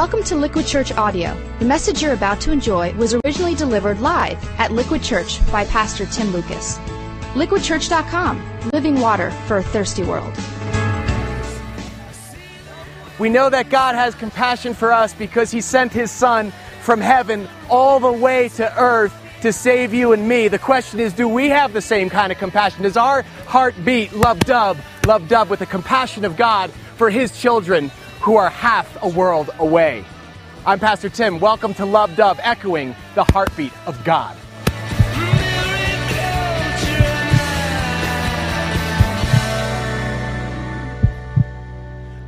Welcome to Liquid Church Audio. The message you're about to enjoy was originally delivered live at Liquid Church by Pastor Tim Lucas. LiquidChurch.com, living water for a thirsty world. We know that God has compassion for us because He sent His Son from heaven all the way to earth to save you and me. The question is, do we have the same kind of compassion? Does our heart beat love dub, love dub with the compassion of God for His children who are half a world away? I'm Pastor Tim. Welcome to Love Dub, echoing the heartbeat of God.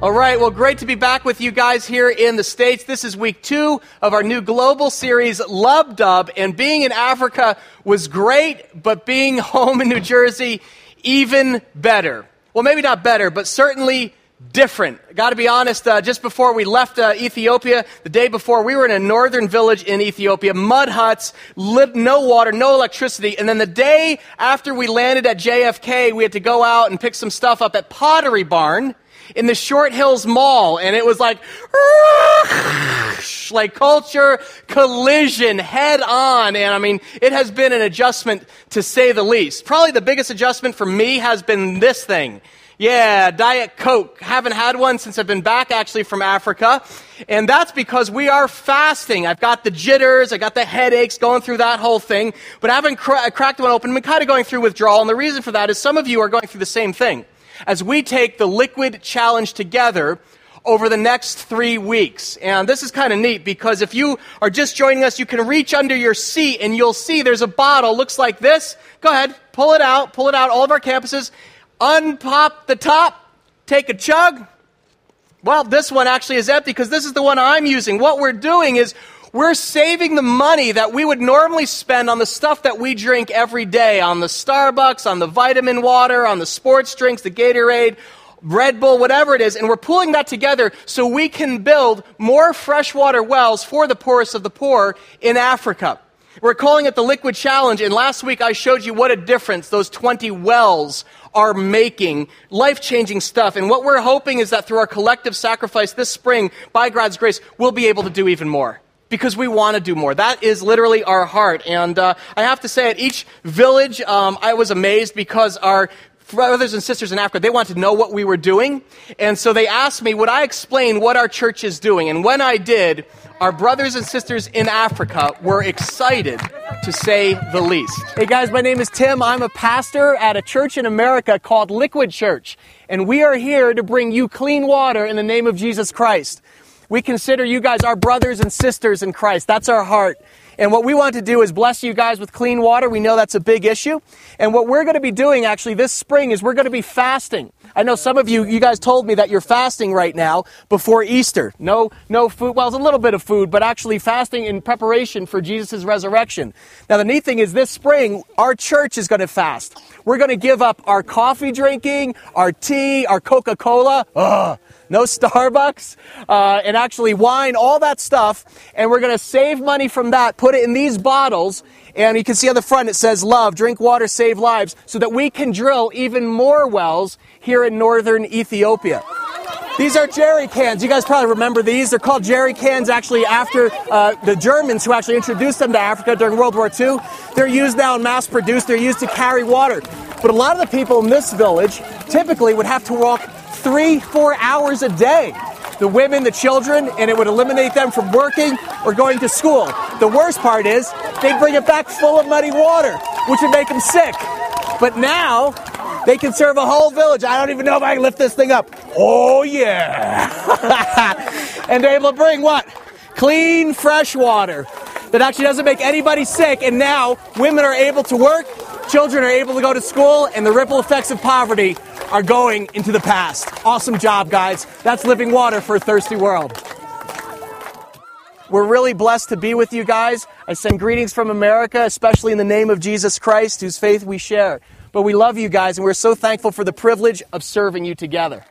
All right, well, great to be back with you guys here in the States. This is week two of our new global series, Love Dub. And being in Africa was great, but being home in New Jersey, even better. Well, maybe not better, but certainly different. Got to be honest, uh, just before we left uh, Ethiopia, the day before, we were in a northern village in Ethiopia, mud huts, no water, no electricity. And then the day after we landed at JFK, we had to go out and pick some stuff up at Pottery Barn in the Short Hills Mall, and it was like, like culture collision head on. And I mean, it has been an adjustment to say the least. Probably the biggest adjustment for me has been this thing. Yeah, Diet Coke. Haven't had one since I've been back actually from Africa. And that's because we are fasting. I've got the jitters, I got the headaches going through that whole thing, but I haven't cr- cracked one open. I'm kind of going through withdrawal. And the reason for that is some of you are going through the same thing as we take the liquid challenge together over the next three weeks. And this is kind of neat because if you are just joining us, you can reach under your seat and you'll see there's a bottle, looks like this. Go ahead, pull it out, pull it out, all of our campuses. Unpop the top, take a chug. Well, this one actually is empty because this is the one I'm using. What we're doing is we're saving the money that we would normally spend on the stuff that we drink every day on the Starbucks, on the vitamin water, on the sports drinks, the Gatorade, Red Bull, whatever it is, and we're pulling that together so we can build more freshwater wells for the poorest of the poor in Africa. We're calling it the Liquid Challenge, and last week I showed you what a difference those 20 wells are making. Life changing stuff. And what we're hoping is that through our collective sacrifice this spring, by God's grace, we'll be able to do even more because we want to do more. That is literally our heart. And uh, I have to say, at each village, um, I was amazed because our brothers and sisters in Africa, they wanted to know what we were doing. And so they asked me, would I explain what our church is doing? And when I did, our brothers and sisters in Africa were excited to say the least. Hey guys, my name is Tim. I'm a pastor at a church in America called Liquid Church. And we are here to bring you clean water in the name of Jesus Christ. We consider you guys our brothers and sisters in Christ. That's our heart. And what we want to do is bless you guys with clean water. We know that's a big issue. And what we're going to be doing actually this spring is we're going to be fasting. I know some of you, you guys told me that you're fasting right now before Easter. No, no food. Well, it's a little bit of food, but actually fasting in preparation for Jesus' resurrection. Now, the neat thing is this spring, our church is going to fast. We're going to give up our coffee drinking, our tea, our Coca-Cola. Ugh no Starbucks, uh, and actually wine, all that stuff. And we're going to save money from that, put it in these bottles. And you can see on the front it says love, drink water, save lives, so that we can drill even more wells here in northern Ethiopia. These are jerry cans. You guys probably remember these. They're called jerry cans actually after uh, the Germans who actually introduced them to Africa during World War II. They're used now and mass produced. They're used to carry water. But a lot of the people in this village typically would have to walk three, four hours a day. The women, the children, and it would eliminate them from working or going to school. The worst part is they'd bring it back full of muddy water, which would make them sick. But now they can serve a whole village. I don't even know if I can lift this thing up. Oh, yeah. and they're able to bring what? Clean, fresh water that actually doesn't make anybody sick. And now women are able to work, children are able to go to school, and the ripple effects of poverty are going into the past. Awesome job, guys. That's living water for a thirsty world. We're really blessed to be with you guys. I send greetings from America, especially in the name of Jesus Christ, whose faith we share. But we love you guys, and we're so thankful for the privilege of serving you together.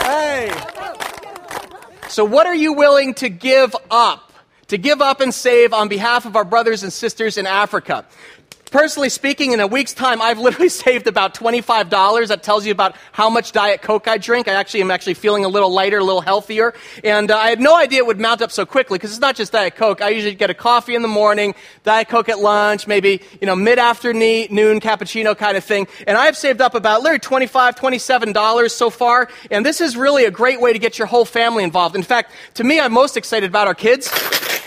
Hey. So, what are you willing to give up to give up and save on behalf of our brothers and sisters in Africa. personally speaking, in a week's time, I've literally saved about $25. That tells you about how much Diet Coke I drink. I actually am actually feeling a little lighter, a little healthier. And uh, I had no idea it would mount up so quickly because it's not just Diet Coke. I usually get a coffee in the morning, Diet Coke at lunch, maybe, you know, mid-afternoon noon cappuccino kind of thing. And I've saved up about literally $25, $27 so far. And this is really a great way to get your whole family involved. In fact, to me, I'm most excited about our kids.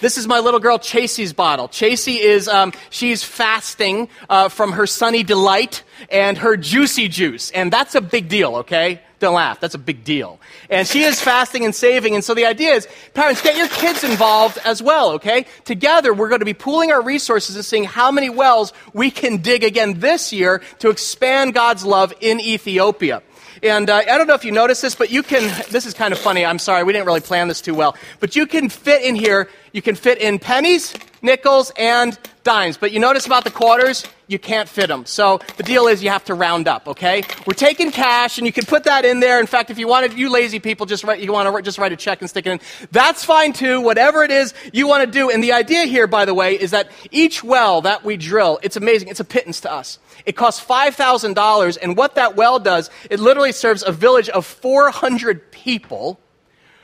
This is my little girl Chasey's bottle. Chasey is, um, she's fasting uh, from her Sunny Delight and her Juicy Juice. And that's a big deal, okay? Don't laugh. That's a big deal. And she is fasting and saving. And so the idea is, parents, get your kids involved as well, okay? Together, we're going to be pooling our resources and seeing how many wells we can dig again this year to expand God's love in Ethiopia. And uh, I don't know if you noticed this, but you can, this is kind of funny. I'm sorry, we didn't really plan this too well. But you can fit in here, you can fit in pennies, nickels, and dimes. But you notice about the quarters? You can't fit them. So the deal is you have to round up, okay? We're taking cash, and you can put that in there. In fact, if you wanted, you lazy people, just write, you want to just write a check and stick it in. That's fine too, whatever it is you want to do. And the idea here, by the way, is that each well that we drill, it's amazing. It's a pittance to us. It costs $5,000, and what that well does, it literally serves a village of 400 people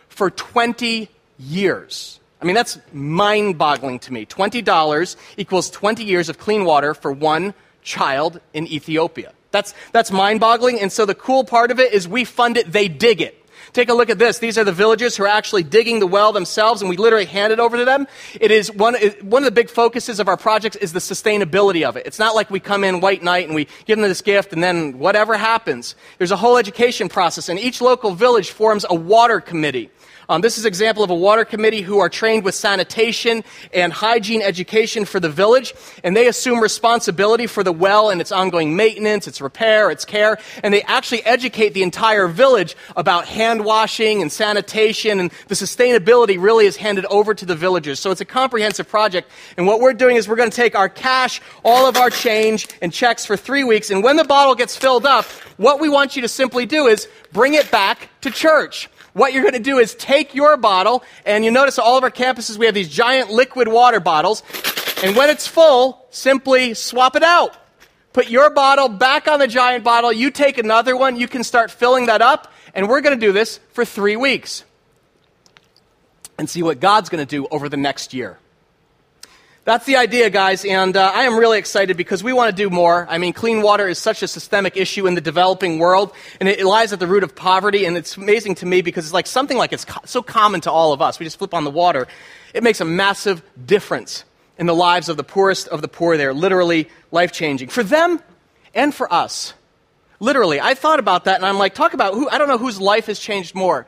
for 20 years. I mean, that's mind boggling to me. $20 equals 20 years of clean water for one child in Ethiopia. That's, that's mind boggling. And so the cool part of it is we fund it, they dig it. Take a look at this. These are the villagers who are actually digging the well themselves, and we literally hand it over to them. It is one, one of the big focuses of our projects is the sustainability of it. It's not like we come in white knight and we give them this gift, and then whatever happens. There's a whole education process, and each local village forms a water committee. Um, this is an example of a water committee who are trained with sanitation and hygiene education for the village, and they assume responsibility for the well and its ongoing maintenance, its repair, its care, and they actually educate the entire village about hand washing and sanitation, and the sustainability really is handed over to the villagers. So it's a comprehensive project, and what we're doing is we're going to take our cash, all of our change, and checks for three weeks, and when the bottle gets filled up, what we want you to simply do is bring it back to church what you're going to do is take your bottle, and you notice all of our campuses, we have these giant liquid water bottles, and when it's full, simply swap it out. Put your bottle back on the giant bottle, you take another one, you can start filling that up, and we're going to do this for three weeks and see what God's going to do over the next year. That's the idea, guys, and uh, I am really excited because we want to do more. I mean, clean water is such a systemic issue in the developing world, and it, lies at the root of poverty, and it's amazing to me because it's like something like it's co- so common to all of us. We just flip on the water. It makes a massive difference in the lives of the poorest of the poor there, literally life changing. For them and for us. Literally, I thought about that, and I'm like, talk about who, I don't know whose life has changed more.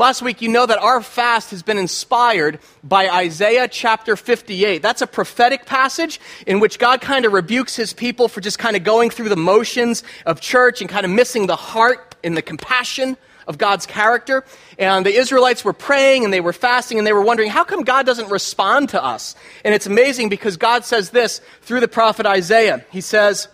Last week, you know that our fast has been inspired by Isaiah chapter 58. That's a prophetic passage in which God kind of rebukes his people for just kind of going through the motions of church and kind of missing the heart and the compassion of God's character. And the Israelites were praying and they were fasting and they were wondering, how come God doesn't respond to us? And it's amazing because God says this through the prophet Isaiah. He says,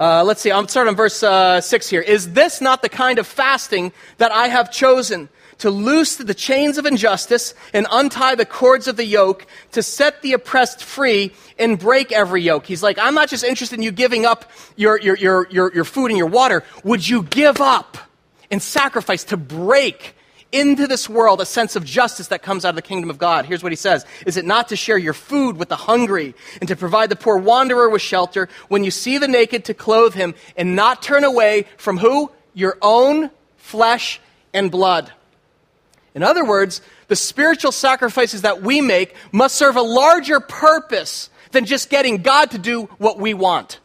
uh, let's see, I'm starting on verse uh, 6 here. Is this not the kind of fasting that I have chosen? To loose the chains of injustice and untie the cords of the yoke, to set the oppressed free and break every yoke. He's like, I'm not just interested in you giving up your, your, your, your, your food and your water. Would you give up and sacrifice to break into this world a sense of justice that comes out of the kingdom of God. Here's what he says Is it not to share your food with the hungry and to provide the poor wanderer with shelter when you see the naked to clothe him and not turn away from who? Your own flesh and blood. In other words, the spiritual sacrifices that we make must serve a larger purpose than just getting God to do what we want.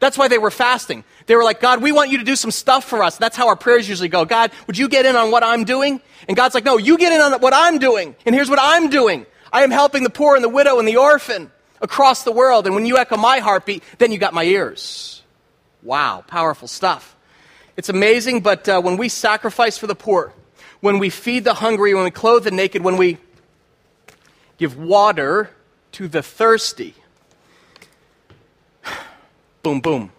That's why they were fasting. They were like, God, we want you to do some stuff for us. That's how our prayers usually go. God, would you get in on what I'm doing? And God's like, no, you get in on what I'm doing. And here's what I'm doing. I am helping the poor and the widow and the orphan across the world. And when you echo my heartbeat, then you got my ears. Wow, powerful stuff. It's amazing, but uh, when we sacrifice for the poor, when we feed the hungry, when we clothe the naked, when we give water to the thirsty, boom, boom,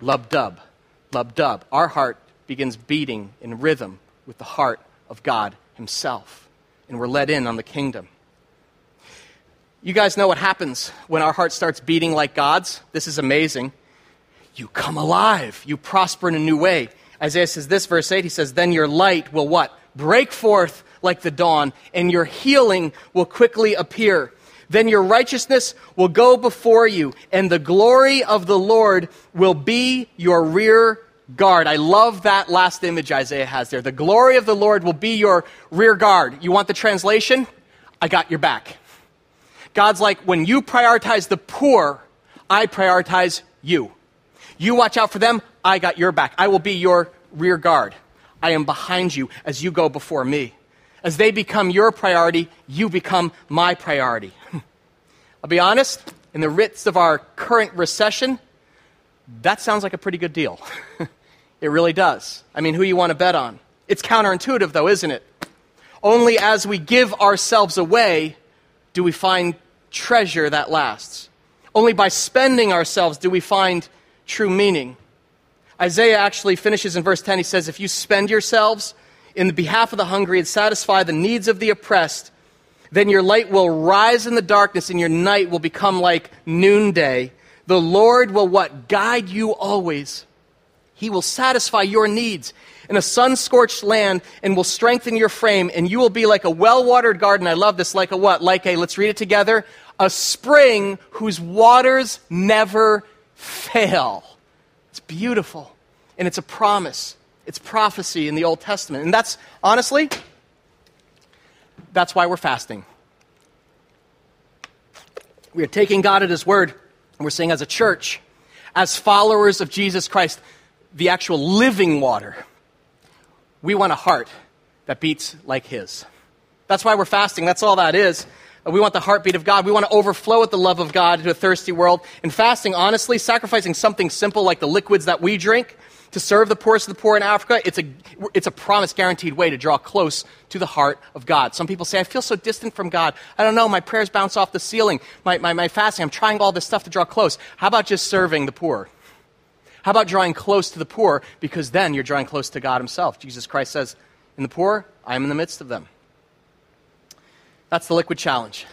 lub dub, lub dub. Our heart begins beating in rhythm with the heart of God Himself, and we're let in on the kingdom. You guys know what happens when our heart starts beating like God's? This is amazing. You come alive. You prosper in a new way. Isaiah says this, verse 8, he says, Then your light will what? Break forth like the dawn, and your healing will quickly appear. Then your righteousness will go before you, and the glory of the Lord will be your rear guard. I love that last image Isaiah has there. The glory of the Lord will be your rear guard. You want the translation? I got your back. God's like, when you prioritize the poor, I prioritize you. You watch out for them, I got your back. I will be your rear guard. I am behind you as you go before me. As they become your priority, you become my priority. I'll be honest, in the midst of our current recession, that sounds like a pretty good deal. it really does. I mean, who you want to bet on? It's counterintuitive, though, isn't it? Only as we give ourselves away do we find treasure that lasts. Only by spending ourselves do we find true meaning. Isaiah actually finishes in verse 10. He says, If you spend yourselves in the behalf of the hungry and satisfy the needs of the oppressed, then your light will rise in the darkness and your night will become like noonday. The Lord will what? Guide you always. He will satisfy your needs in a sun scorched land and will strengthen your frame, and you will be like a well watered garden. I love this. Like a what? Like a, let's read it together, a spring whose waters never fail. It's beautiful. And it's a promise. It's prophecy in the Old Testament. And that's, honestly, that's why we're fasting. We are taking God at His word, and we're saying, as a church, as followers of Jesus Christ, the actual living water, we want a heart that beats like His. That's why we're fasting. That's all that is. We want the heartbeat of God. We want to overflow with the love of God to a thirsty world. And fasting, honestly, sacrificing something simple like the liquids that we drink to serve the poorest of the poor in Africa, it's a, it's a promise guaranteed way to draw close to the heart of God. Some people say, I feel so distant from God. I don't know, my prayers bounce off the ceiling. My, my, my fasting, I'm trying all this stuff to draw close. How about just serving the poor? How about drawing close to the poor? Because then you're drawing close to God Himself. Jesus Christ says, In the poor, I am in the midst of them. That's the liquid challenge.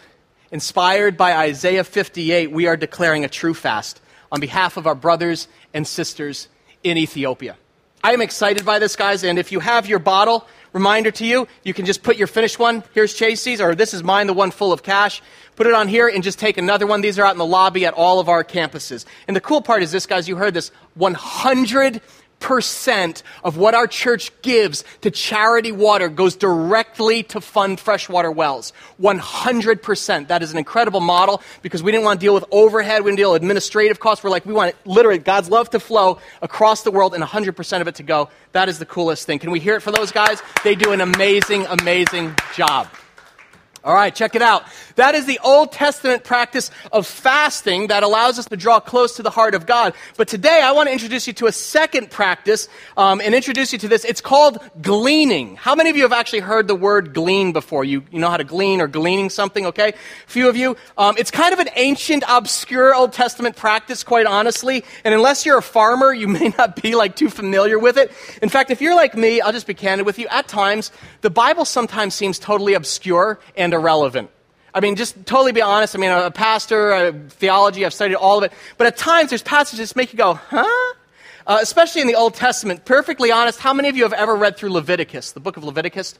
Inspired by Isaiah 58, we are declaring a true fast on behalf of our brothers and sisters in Ethiopia. I am excited by this, guys, and if you have your bottle, reminder to you, you can just put your finished one. Here's Chasey's, or this is mine, the one full of cash. Put it on here and just take another one. These are out in the lobby at all of our campuses. And the cool part is this, guys, you heard this 100 percent of what our church gives to charity water goes directly to fund freshwater wells. 100%. That is an incredible model because we didn't want to deal with overhead, we didn't deal with administrative costs. We're like, we want it, literally God's love to flow across the world and 100% of it to go. That is the coolest thing. Can we hear it for those guys? They do an amazing, amazing job. All right, check it out. That is the Old Testament practice of fasting that allows us to draw close to the heart of God. But today I want to introduce you to a second practice um, and introduce you to this. It's called gleaning. How many of you have actually heard the word glean before? You, you know how to glean or gleaning something, okay? A few of you. Um, it's kind of an ancient, obscure Old Testament practice, quite honestly. And unless you're a farmer, you may not be like too familiar with it. In fact, if you're like me, I'll just be candid with you. At times, the Bible sometimes seems totally obscure and irrelevant. I mean, just totally be honest. I mean, a pastor, a theology, I've studied all of it. But at times, there's passages that make you go, huh? Uh, especially in the Old Testament. Perfectly honest, how many of you have ever read through Leviticus, the book of Leviticus?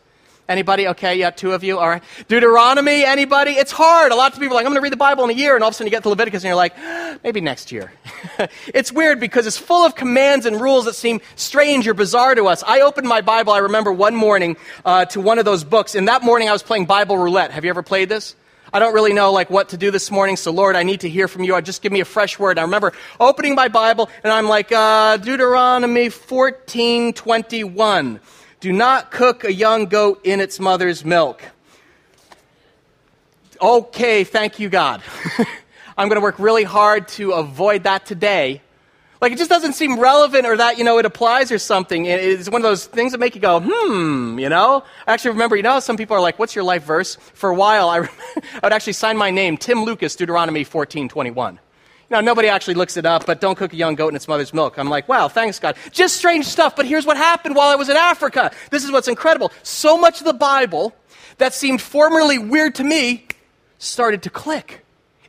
Anybody? Okay, yeah, two of you. All right. Deuteronomy, anybody? It's hard. A lot of people are like, I'm going to read the Bible in a year, and all of a sudden you get to Leviticus and you're like, maybe next year. it's weird because it's full of commands and rules that seem strange or bizarre to us. I opened my Bible, I remember one morning, uh, to one of those books, and that morning I was playing Bible roulette. Have you ever played this? I don't really know like what to do this morning, so Lord, I need to hear from you. Just give me a fresh word. I remember opening my Bible and I'm like, uh, Deuteronomy 14, 21. Do not cook a young goat in its mother's milk. Okay, thank you, God. I'm going to work really hard to avoid that today. Like, it just doesn't seem relevant or that, you know, it applies or something. It's one of those things that make you go, hmm, you know? I actually remember, you know, some people are like, what's your life verse? For a while, I, I would actually sign my name, Tim Lucas, Deuteronomy 14, 21. Now, nobody actually looks it up, but don't cook a young goat in its mother's milk. I'm like, wow, thanks, God. Just strange stuff, but here's what happened while I was in Africa. This is what's incredible. So much of the Bible that seemed formerly weird to me started to click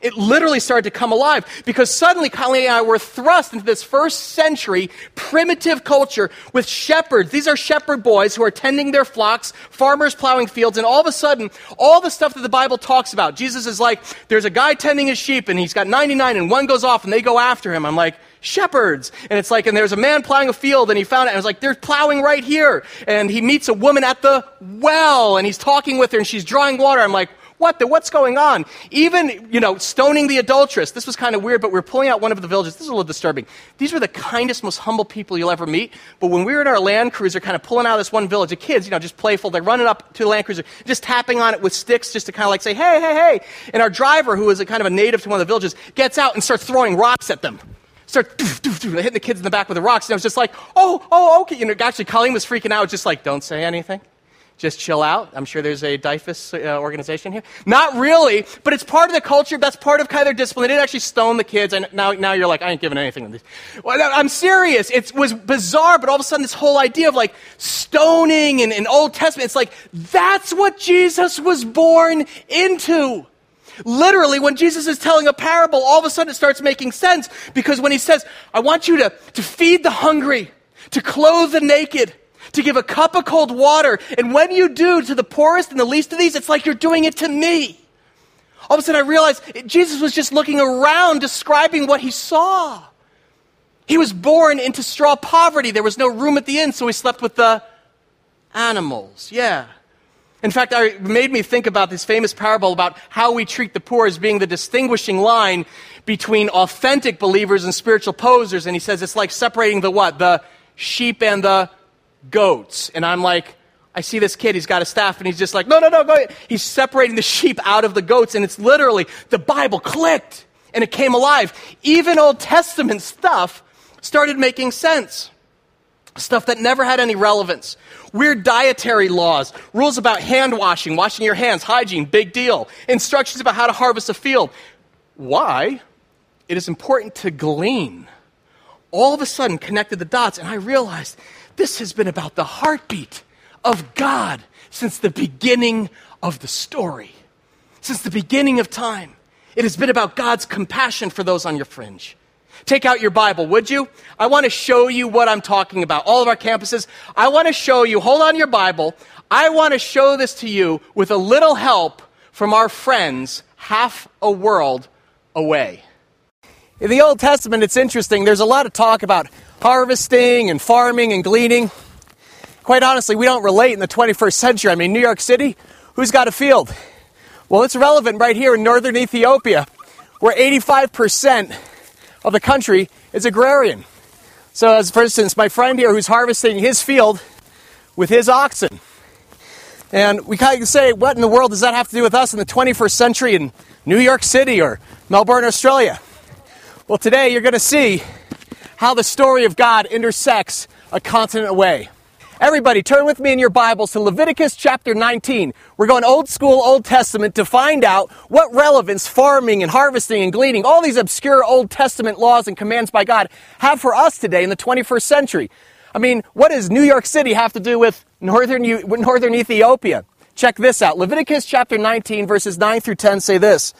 it literally started to come alive because suddenly Colleen and I were thrust into this first century primitive culture with shepherds. These are shepherd boys who are tending their flocks, farmers plowing fields, and all of a sudden, all the stuff that the Bible talks about, Jesus is like, there's a guy tending his sheep and he's got 99 and one goes off and they go after him. I'm like, shepherds. And it's like, and there's a man plowing a field and he found it and it's like, they're plowing right here. And he meets a woman at the well and he's talking with her and she's drawing water. I'm like, what the, what's going on? Even, you know, stoning the adulteress. This was kind of weird, but we are pulling out one of the villages. This is a little disturbing. These were the kindest, most humble people you'll ever meet. But when we were in our Land Cruiser, kind of pulling out of this one village, the kids, you know, just playful, they're running up to the Land Cruiser, just tapping on it with sticks just to kind of like say, hey, hey, hey. And our driver, who is a kind of a native to one of the villages, gets out and starts throwing rocks at them start doof, doof, doof, hitting the kids in the back with the rocks. And I was just like, oh, oh, okay. You know, actually, Colleen was freaking out, just like, don't say anything just chill out. I'm sure there's a DYFS uh, organization here. Not really, but it's part of the culture. That's part of kind of their discipline. They didn't actually stone the kids, and now, now you're like, I ain't giving anything to these. Well, I'm serious. It was bizarre, but all of a sudden, this whole idea of like stoning and, and Old Testament, it's like, that's what Jesus was born into. Literally, when Jesus is telling a parable, all of a sudden it starts making sense because when he says, I want you to, to feed the hungry, to clothe the naked, to give a cup of cold water. And when you do to the poorest and the least of these, it's like you're doing it to me. All of a sudden, I realized Jesus was just looking around, describing what he saw. He was born into straw poverty. There was no room at the inn, so he slept with the animals. Yeah. In fact, it made me think about this famous parable about how we treat the poor as being the distinguishing line between authentic believers and spiritual posers. And he says it's like separating the what? The sheep and the goats. And I'm like, I see this kid, he's got a staff, and he's just like, no, no, no, go. He's separating the sheep out of the goats, and it's literally, the Bible clicked, and it came alive. Even Old Testament stuff started making sense. Stuff that never had any relevance. Weird dietary laws, rules about hand washing, washing your hands, hygiene, big deal. Instructions about how to harvest a field. Why? It is important to glean. All of a sudden connected the dots, and I realized this has been about the heartbeat of God since the beginning of the story, since the beginning of time. It has been about God's compassion for those on your fringe. Take out your Bible, would you? I want to show you what I'm talking about. All of our campuses, I want to show you, hold on your Bible. I want to show this to you with a little help from our friends half a world away. In the Old Testament, it's interesting. There's a lot of talk about harvesting and farming and gleaning. Quite honestly, we don't relate in the 21st century. I mean, New York City, who's got a field? Well, it's relevant right here in northern Ethiopia, where 85% of the country is agrarian. So, as for instance, my friend here who's harvesting his field with his oxen. And we kind of say, what in the world does that have to do with us in the 21st century in New York City or Melbourne, Australia? Well, today you're going to see how the story of God intersects a continent away. Everybody, turn with me in your Bibles to Leviticus chapter 19. We're going old school Old Testament to find out what relevance farming and harvesting and gleaning, all these obscure Old Testament laws and commands by God, have for us today in the 21st century. I mean, what does New York City have to do with northern, northern Ethiopia? Check this out. Leviticus chapter 19, verses 9 through 10 say this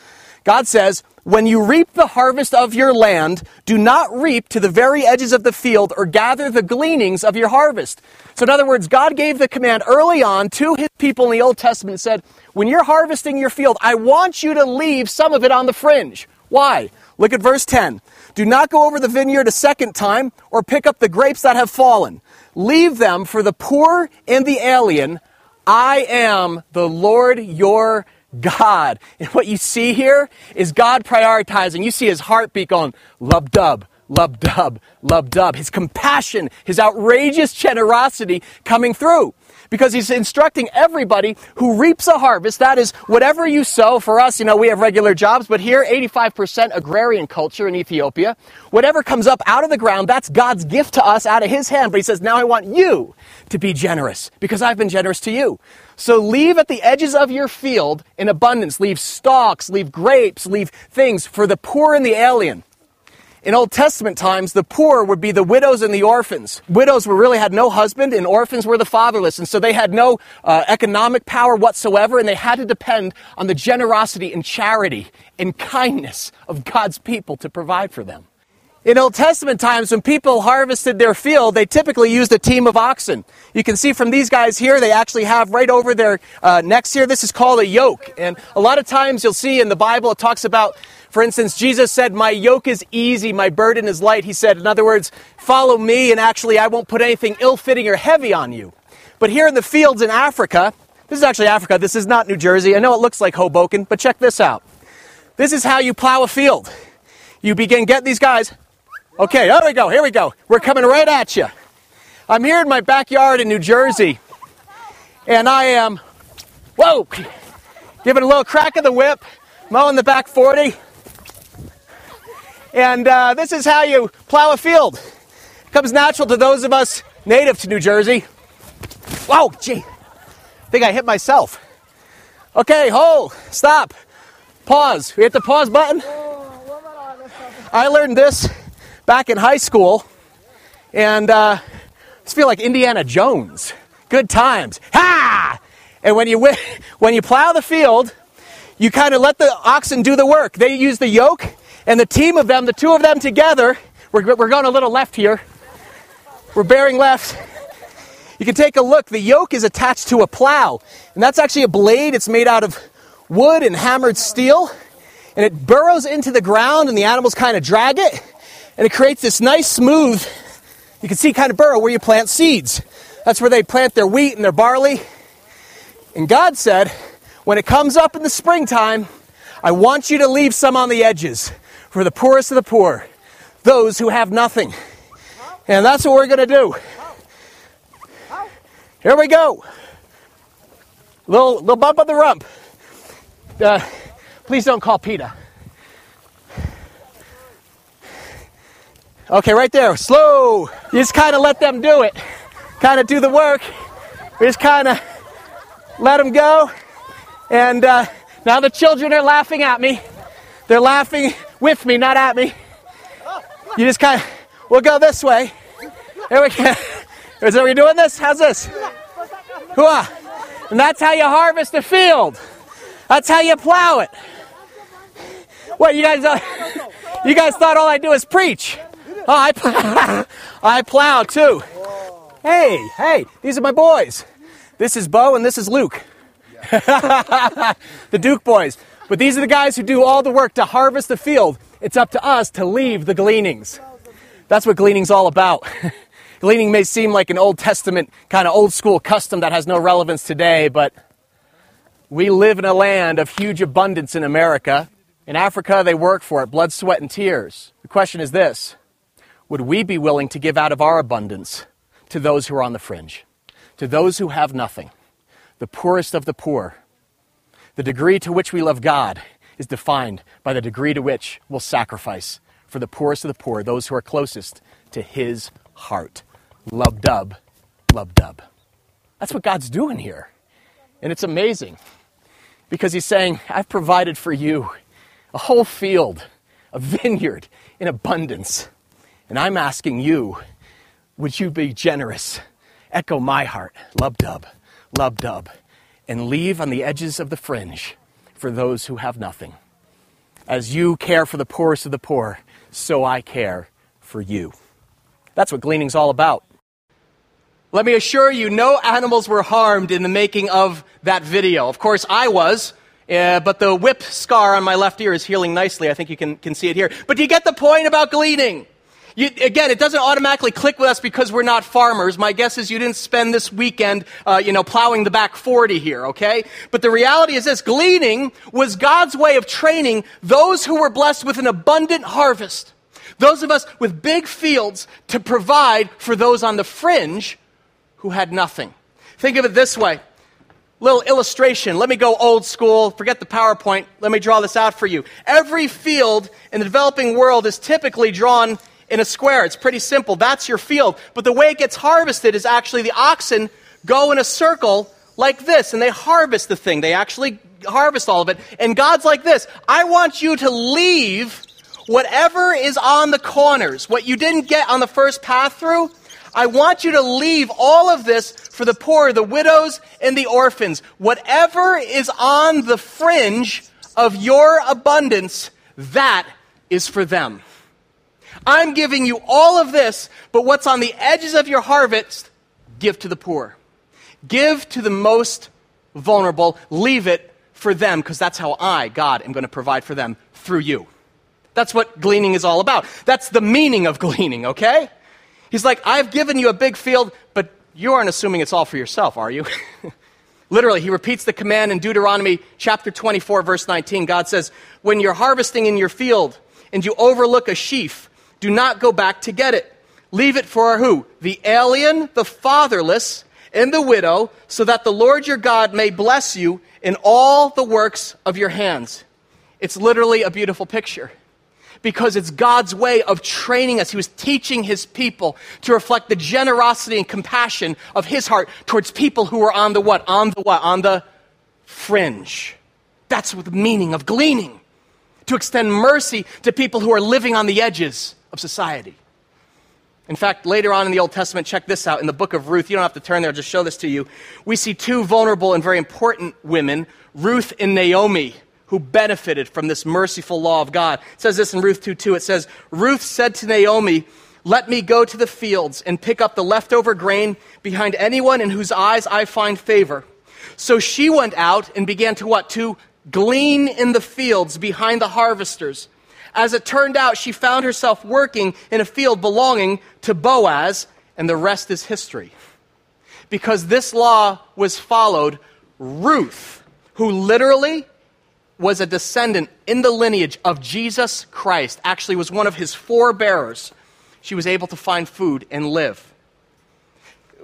God says, when you reap the harvest of your land, do not reap to the very edges of the field or gather the gleanings of your harvest. So, in other words, God gave the command early on to his people in the Old Testament and said, When you're harvesting your field, I want you to leave some of it on the fringe. Why? Look at verse 10. Do not go over the vineyard a second time or pick up the grapes that have fallen. Leave them for the poor and the alien. I am the Lord your God. And what you see here is God prioritizing. You see his heartbeat going, lub dub, lub dub, lub dub. His compassion, his outrageous generosity coming through. Because he's instructing everybody who reaps a harvest, that is, whatever you sow. For us, you know, we have regular jobs, but here, 85% agrarian culture in Ethiopia. Whatever comes up out of the ground, that's God's gift to us out of his hand. But he says, now I want you to be generous because I've been generous to you. So leave at the edges of your field in abundance. Leave stalks, leave grapes, leave things for the poor and the alien. In Old Testament times, the poor would be the widows and the orphans. Widows were really had no husband, and orphans were the fatherless, and so they had no uh, economic power whatsoever, and they had to depend on the generosity and charity and kindness of God's people to provide for them. In Old Testament times, when people harvested their field, they typically used a team of oxen. You can see from these guys here, they actually have right over their uh, necks here, this is called a yoke. And a lot of times you'll see in the Bible, it talks about, for instance, Jesus said, My yoke is easy, my burden is light. He said, in other words, follow me, and actually I won't put anything ill fitting or heavy on you. But here in the fields in Africa, this is actually Africa, this is not New Jersey. I know it looks like Hoboken, but check this out. This is how you plow a field. You begin, get these guys, Okay, here we go, here we go. We're coming right at you. I'm here in my backyard in New Jersey, and I am, whoa, giving a little crack of the whip, mowing the back 40. And uh, this is how you plow a field. It comes natural to those of us native to New Jersey. Whoa, gee, I think I hit myself. Okay, hold, stop, pause. We hit the pause button. I learned this back in high school, and uh, just feel like Indiana Jones. Good times. Ha! And when you when you plow the field, you kind of let the oxen do the work. They use the yoke, and the team of them, the two of them together, we're, we're going a little left here. We're bearing left. You can take a look. The yoke is attached to a plow, and that's actually a blade. It's made out of wood and hammered steel, and it burrows into the ground, and the animals kind of drag it and it creates this nice smooth, you can see kind of burrow where you plant seeds. That's where they plant their wheat and their barley. And God said, when it comes up in the springtime, I want you to leave some on the edges for the poorest of the poor, those who have nothing. And that's what we're going to do. Here we go. Little, little bump of the rump. Uh, please don't call PETA. Okay, right there, slow. You just kind of let them do it. Kind of do the work. We just kind of let them go. And uh, now the children are laughing at me. They're laughing with me, not at me. You just kind of, we'll go this way. Here we go. Is are we doing this? How's this? Hooah. And that's how you harvest a field. That's how you plow it. What you guys? Uh, you guys thought all I do is preach? Oh, I, plow. I plow too. Hey, hey, these are my boys. This is Bo and this is Luke. the Duke boys. But these are the guys who do all the work to harvest the field. It's up to us to leave the gleanings. That's what gleaning's all about. Gleaning may seem like an Old Testament kind of old school custom that has no relevance today, but we live in a land of huge abundance in America. In Africa, they work for it, blood, sweat, and tears. The question is this would we be willing to give out of our abundance to those who are on the fringe, to those who have nothing, the poorest of the poor? The degree to which we love God is defined by the degree to which we'll sacrifice for the poorest of the poor, those who are closest to His heart. Love dub, love dub. That's what God's doing here. And it's amazing because He's saying, I've provided for you a whole field, a vineyard in abundance. And I'm asking you, would you be generous? Echo my heart, love dub, love dub, and leave on the edges of the fringe for those who have nothing. As you care for the poorest of the poor, so I care for you. That's what gleaning's all about. Let me assure you, no animals were harmed in the making of that video. Of course, I was, uh, but the whip scar on my left ear is healing nicely. I think you can, can see it here. But do you get the point about gleaning? You, again, it doesn't automatically click with us because we're not farmers. My guess is you didn't spend this weekend, uh, you know, plowing the back 40 here, okay? But the reality is this gleaning was God's way of training those who were blessed with an abundant harvest. Those of us with big fields to provide for those on the fringe who had nothing. Think of it this way. Little illustration. Let me go old school. Forget the PowerPoint. Let me draw this out for you. Every field in the developing world is typically drawn in a square. It's pretty simple. That's your field. But the way it gets harvested is actually the oxen go in a circle like this and they harvest the thing. They actually harvest all of it. And God's like this I want you to leave Whatever is on the corners, what you didn't get on the first path through, I want you to leave all of this for the poor, the widows, and the orphans. Whatever is on the fringe of your abundance, that is for them. I'm giving you all of this, but what's on the edges of your harvest, give to the poor. Give to the most vulnerable. Leave it for them, because that's how I, God, am going to provide for them through you. That's what gleaning is all about. That's the meaning of gleaning, okay? He's like, I've given you a big field, but you aren't assuming it's all for yourself, are you? Literally, he repeats the command in Deuteronomy chapter 24, verse 19. God says, When you're harvesting in your field and you overlook a sheaf, do not go back to get it. Leave it for who? The alien, the fatherless, and the widow, so that the Lord your God may bless you in all the works of your hands. It's literally a beautiful picture because it's God's way of training us. He was teaching his people to reflect the generosity and compassion of his heart towards people who were on the what? On the what? On the fringe. That's the meaning of gleaning. To extend mercy to people who are living on the edges of society. In fact, later on in the Old Testament, check this out. In the book of Ruth, you don't have to turn there, I'll just show this to you. We see two vulnerable and very important women, Ruth and Naomi, who benefited from this merciful law of God. It says this in Ruth 2 2. It says, Ruth said to Naomi, Let me go to the fields and pick up the leftover grain behind anyone in whose eyes I find favor. So she went out and began to what? To glean in the fields behind the harvesters. As it turned out, she found herself working in a field belonging to Boaz, and the rest is history. Because this law was followed, Ruth, who literally was a descendant in the lineage of Jesus Christ, actually was one of his forebearers, she was able to find food and live.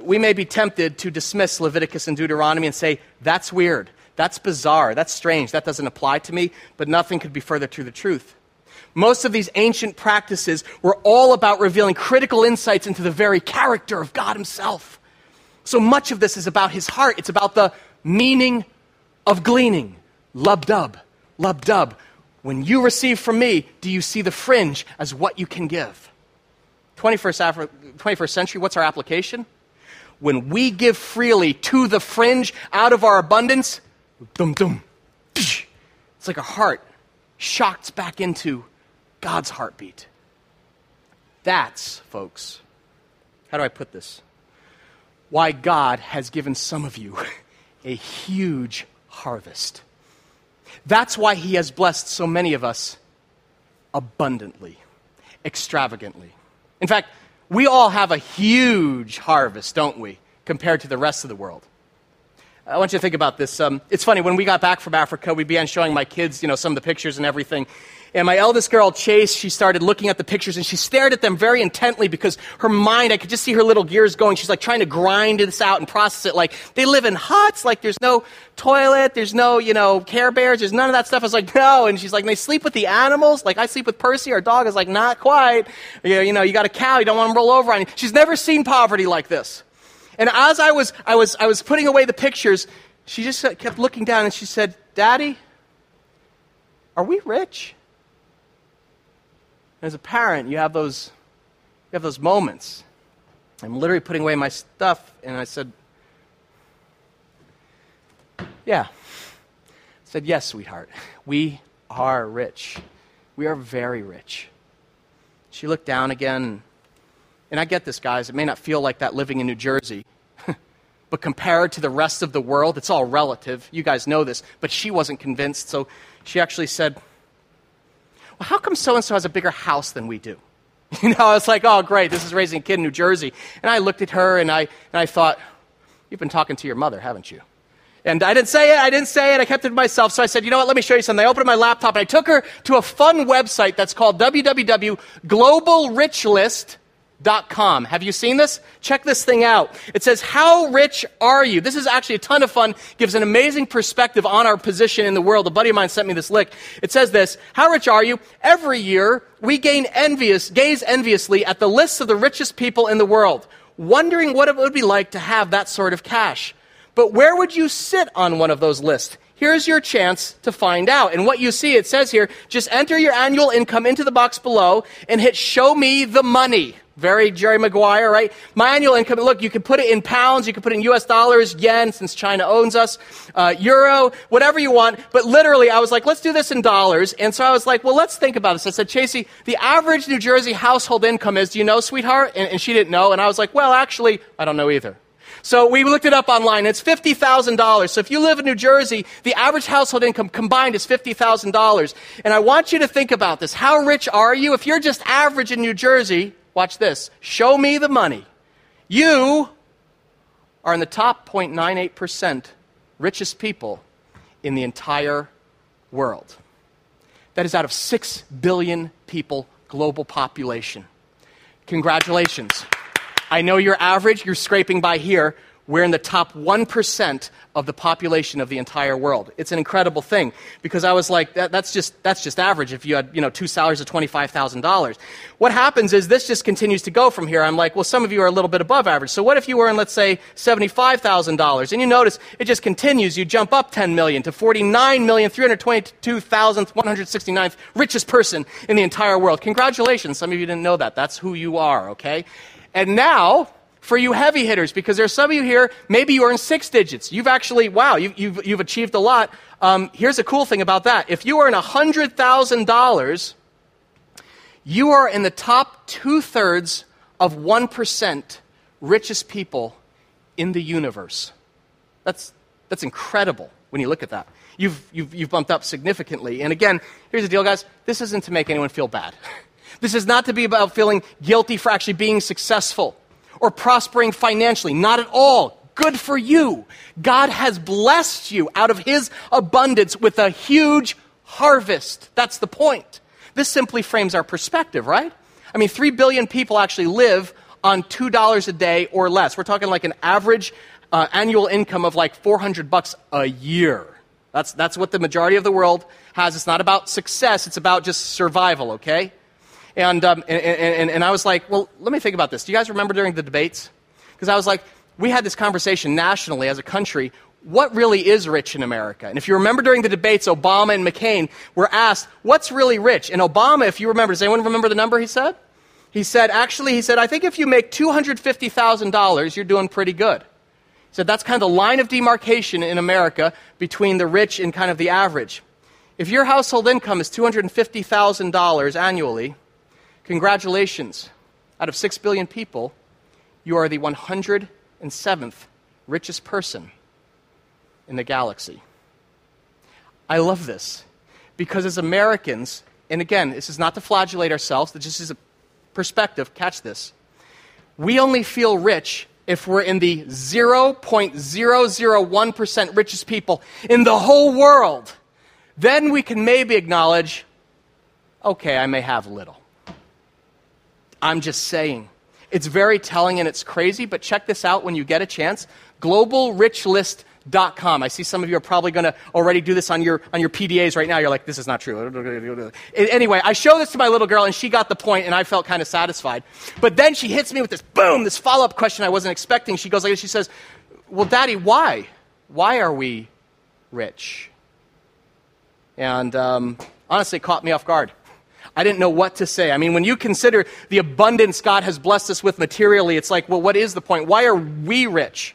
We may be tempted to dismiss Leviticus and Deuteronomy and say, that's weird, that's bizarre, that's strange, that doesn't apply to me, but nothing could be further to the truth. Most of these ancient practices were all about revealing critical insights into the very character of God Himself. So much of this is about His heart. It's about the meaning of gleaning. Lub dub, lub dub. When you receive from me, do you see the fringe as what you can give? 21st, Afri- 21st century, what's our application? When we give freely to the fringe out of our abundance, dum dum, it's like a heart shocked back into God's heartbeat. That's, folks, how do I put this? Why God has given some of you a huge harvest. That's why He has blessed so many of us abundantly, extravagantly. In fact, we all have a huge harvest, don't we, compared to the rest of the world. I want you to think about this. Um, it's funny, when we got back from Africa, we began showing my kids, you know, some of the pictures and everything. And my eldest girl, Chase, she started looking at the pictures and she stared at them very intently because her mind, I could just see her little gears going. She's like trying to grind this out and process it. Like, they live in huts, like there's no toilet, there's no, you know, care bears, there's none of that stuff. I was like, no. And she's like, they sleep with the animals. Like, I sleep with Percy, our dog is like, not quite. You, know, you got a cow, you don't want to roll over on you. She's never seen poverty like this. And as I was, I was, I was putting away the pictures, she just kept looking down and she said, Daddy, are we rich? As a parent, you have those, you have those moments. I'm literally putting away my stuff, and I said, Yeah. I said, Yes, sweetheart. We are rich. We are very rich. She looked down again, and I get this, guys. It may not feel like that living in New Jersey, but compared to the rest of the world, it's all relative. You guys know this. But she wasn't convinced, so she actually said, how come so and so has a bigger house than we do? You know, I was like, oh, great, this is raising a kid in New Jersey. And I looked at her and I, and I thought, you've been talking to your mother, haven't you? And I didn't say it, I didn't say it, I kept it to myself. So I said, you know what, let me show you something. I opened my laptop and I took her to a fun website that's called www.globalrichlist.com Com. Have you seen this? Check this thing out. It says, How rich are you? This is actually a ton of fun, gives an amazing perspective on our position in the world. A buddy of mine sent me this lick. It says this How rich are you? Every year, we gain envious, gaze enviously at the lists of the richest people in the world, wondering what it would be like to have that sort of cash. But where would you sit on one of those lists? here's your chance to find out. And what you see, it says here, just enter your annual income into the box below and hit show me the money. Very Jerry Maguire, right? My annual income, look, you can put it in pounds, you can put it in US dollars, yen, since China owns us, uh, euro, whatever you want. But literally, I was like, let's do this in dollars. And so I was like, well, let's think about this. I said, Chasey, the average New Jersey household income is, do you know, sweetheart? And, and she didn't know. And I was like, well, actually, I don't know either. So we looked it up online. It's $50,000. So if you live in New Jersey, the average household income combined is $50,000. And I want you to think about this. How rich are you? If you're just average in New Jersey, watch this. Show me the money. You are in the top 0.98% richest people in the entire world. That is out of 6 billion people global population. Congratulations. I know you're average, you're scraping by here. We're in the top 1% of the population of the entire world. It's an incredible thing because I was like, that, that's, just, that's just average if you had you know, two salaries of $25,000. What happens is this just continues to go from here. I'm like, well, some of you are a little bit above average. So what if you were in, let's say, $75,000? And you notice it just continues. You jump up 10 million to 49,322,169th richest person in the entire world. Congratulations. Some of you didn't know that. That's who you are, okay? And now, for you heavy hitters, because there's some of you here, maybe you are in six digits. You've actually, wow, you, you've, you've achieved a lot. Um, here's a cool thing about that. If you in $100,000, you are in the top two thirds of 1% richest people in the universe. That's, that's incredible when you look at that. You've, you've, you've bumped up significantly. And again, here's the deal, guys this isn't to make anyone feel bad. This is not to be about feeling guilty for actually being successful or prospering financially. Not at all. Good for you. God has blessed you out of His abundance with a huge harvest. That's the point. This simply frames our perspective, right? I mean, 3 billion people actually live on $2 a day or less. We're talking like an average uh, annual income of like 400 bucks a year. That's, that's what the majority of the world has. It's not about success, it's about just survival, okay? And, um, and, and, and I was like, well, let me think about this. Do you guys remember during the debates? Because I was like, we had this conversation nationally as a country. What really is rich in America? And if you remember during the debates, Obama and McCain were asked, what's really rich? And Obama, if you remember, does anyone remember the number he said? He said, actually, he said, I think if you make $250,000, you're doing pretty good. He said, that's kind of the line of demarcation in America between the rich and kind of the average. If your household income is $250,000 annually, Congratulations. Out of 6 billion people, you are the 107th richest person in the galaxy. I love this because as Americans, and again, this is not to flagellate ourselves, this is a perspective, catch this. We only feel rich if we're in the 0.001% richest people in the whole world. Then we can maybe acknowledge, okay, I may have little. I'm just saying. It's very telling and it's crazy, but check this out when you get a chance. GlobalRichList.com. I see some of you are probably going to already do this on your, on your PDAs right now. You're like, this is not true. Anyway, I show this to my little girl and she got the point and I felt kind of satisfied. But then she hits me with this boom, this follow up question I wasn't expecting. She goes like She says, Well, Daddy, why? Why are we rich? And um, honestly, caught me off guard. I didn't know what to say. I mean, when you consider the abundance God has blessed us with materially, it's like, well, what is the point? Why are we rich?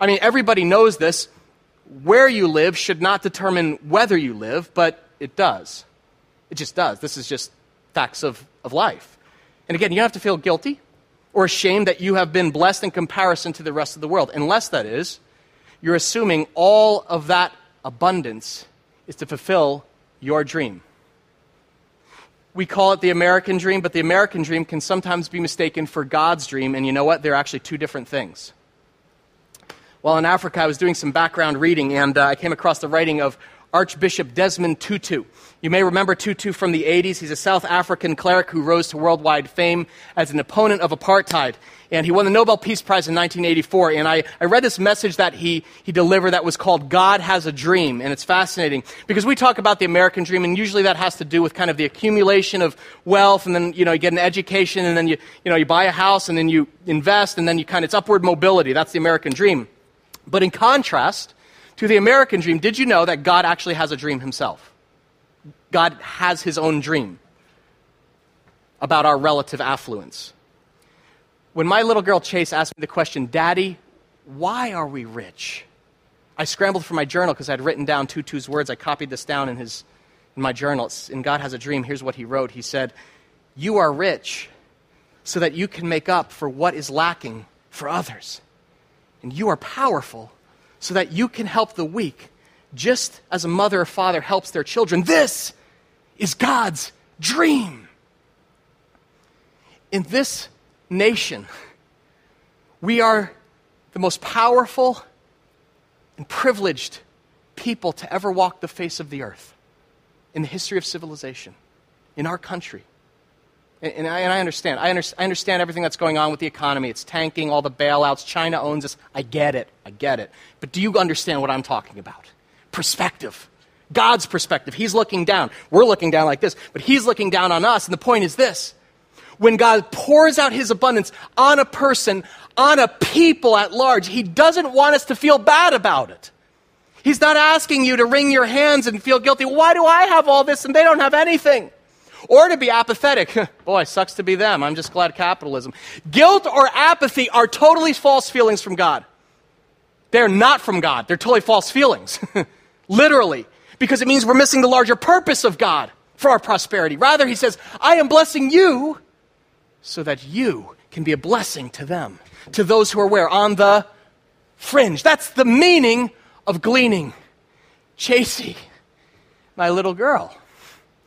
I mean, everybody knows this. Where you live should not determine whether you live, but it does. It just does. This is just facts of, of life. And again, you don't have to feel guilty or ashamed that you have been blessed in comparison to the rest of the world, unless that is, you're assuming all of that abundance is to fulfill your dream we call it the American dream, but the American dream can sometimes be mistaken for God's dream, and you know what? They're actually two different things. While in Africa, I was doing some background reading, and uh, I came across the writing of Archbishop Desmond Tutu. You may remember Tutu from the 80s. He's a South African cleric who rose to worldwide fame as an opponent of apartheid. And he won the Nobel Peace Prize in 1984. And I, I read this message that he, he delivered that was called God Has a Dream. And it's fascinating because we talk about the American dream, and usually that has to do with kind of the accumulation of wealth, and then, you know, you get an education, and then you, you know, you buy a house, and then you invest, and then you kind of, it's upward mobility. That's the American dream. But in contrast, to the American dream, did you know that God actually has a dream himself? God has his own dream about our relative affluence. When my little girl Chase asked me the question, Daddy, why are we rich? I scrambled for my journal because I'd written down Tutu's words. I copied this down in, his, in my journal. In God Has a Dream, here's what he wrote. He said, You are rich so that you can make up for what is lacking for others. And you are powerful so that you can help the weak, just as a mother or father helps their children. This is God's dream. In this nation, we are the most powerful and privileged people to ever walk the face of the earth in the history of civilization, in our country. And, I, and I, understand. I, under, I understand everything that's going on with the economy. It's tanking, all the bailouts. China owns us. I get it. I get it. But do you understand what I'm talking about? Perspective. God's perspective. He's looking down. We're looking down like this, but He's looking down on us. And the point is this when God pours out His abundance on a person, on a people at large, He doesn't want us to feel bad about it. He's not asking you to wring your hands and feel guilty. Why do I have all this and they don't have anything? Or to be apathetic. Boy, sucks to be them. I'm just glad capitalism. Guilt or apathy are totally false feelings from God. They're not from God. They're totally false feelings. Literally. Because it means we're missing the larger purpose of God for our prosperity. Rather, he says, I am blessing you so that you can be a blessing to them, to those who are where? On the fringe. That's the meaning of gleaning. Chasey, my little girl,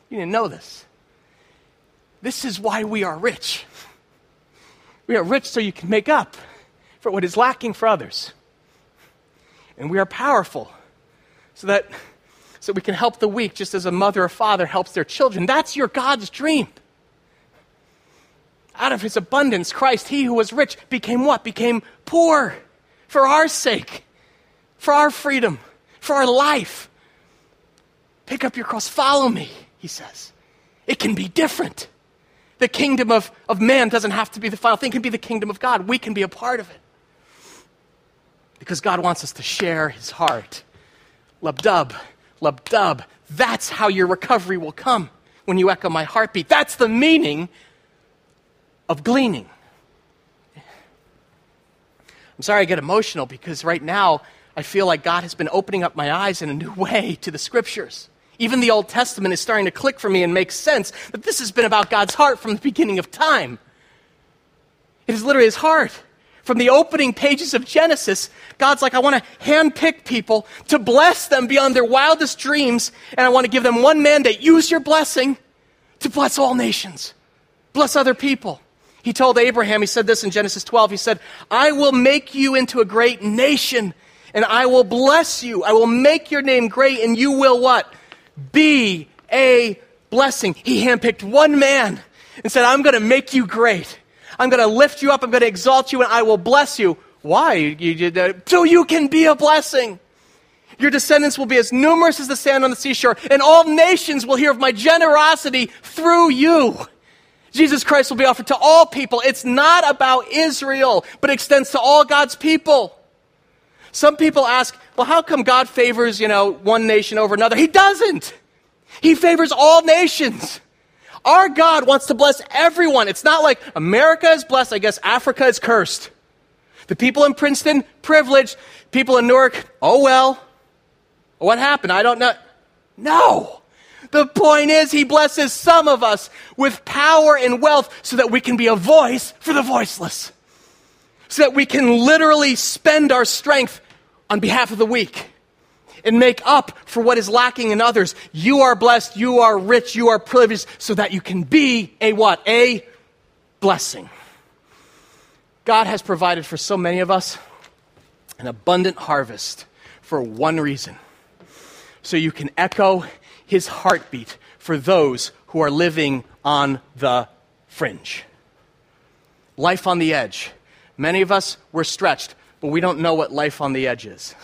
you didn't know this. This is why we are rich. We are rich so you can make up for what is lacking for others. And we are powerful so that, so we can help the weak just as a mother or father helps their children. That's your God's dream. Out of his abundance, Christ, he who was rich, became what? Became poor for our sake, for our freedom, for our life. Pick up your cross, follow me, he says. It can be different. The kingdom of, of man doesn't have to be the final thing, it can be the kingdom of God. We can be a part of it. Because God wants us to share his heart. Lub dub, lub dub. That's how your recovery will come when you echo my heartbeat. That's the meaning of gleaning. I'm sorry I get emotional because right now I feel like God has been opening up my eyes in a new way to the scriptures. Even the Old Testament is starting to click for me and make sense that this has been about God's heart from the beginning of time. It is literally his heart. From the opening pages of Genesis, God's like, I want to handpick people to bless them beyond their wildest dreams, and I want to give them one mandate use your blessing to bless all nations, bless other people. He told Abraham, he said this in Genesis 12, he said, I will make you into a great nation and I will bless you. I will make your name great and you will what? Be a blessing. He handpicked one man and said, I'm going to make you great. I'm going to lift you up. I'm going to exalt you and I will bless you. Why? You, you, so you can be a blessing. Your descendants will be as numerous as the sand on the seashore, and all nations will hear of my generosity through you. Jesus Christ will be offered to all people. It's not about Israel, but extends to all God's people. Some people ask, well, how come God favors, you know, one nation over another? He doesn't. He favors all nations. Our God wants to bless everyone. It's not like America is blessed, I guess Africa is cursed. The people in Princeton, privileged. People in Newark, oh well. What happened? I don't know. No. The point is, he blesses some of us with power and wealth so that we can be a voice for the voiceless. So that we can literally spend our strength on behalf of the weak and make up for what is lacking in others. You are blessed, you are rich, you are privileged so that you can be a what? A blessing. God has provided for so many of us an abundant harvest for one reason. So you can echo his heartbeat for those who are living on the fringe. Life on the edge. Many of us, we're stretched, we don't know what life on the edge is.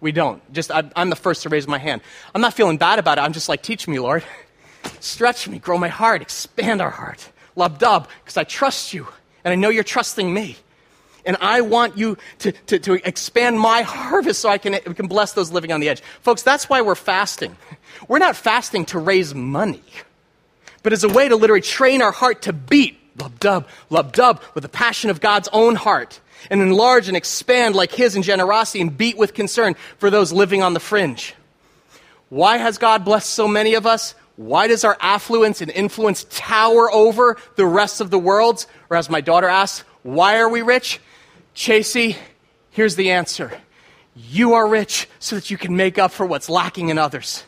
We don't. Just, I, am the first to raise my hand. I'm not feeling bad about it. I'm just like, teach me, Lord. Stretch me, grow my heart, expand our heart. Dub, because I trust you, and I know you're trusting me. And I want you to, to, to expand my harvest so I can, can bless those living on the edge. Folks, that's why we're fasting. We're not fasting to raise money, but as a way to literally train our heart to beat lub dub, lub dub with the passion of God's own heart and enlarge and expand like His in generosity and beat with concern for those living on the fringe. Why has God blessed so many of us? Why does our affluence and influence tower over the rest of the world? Or as my daughter asks, why are we rich? Chasey, here's the answer. You are rich so that you can make up for what's lacking in others.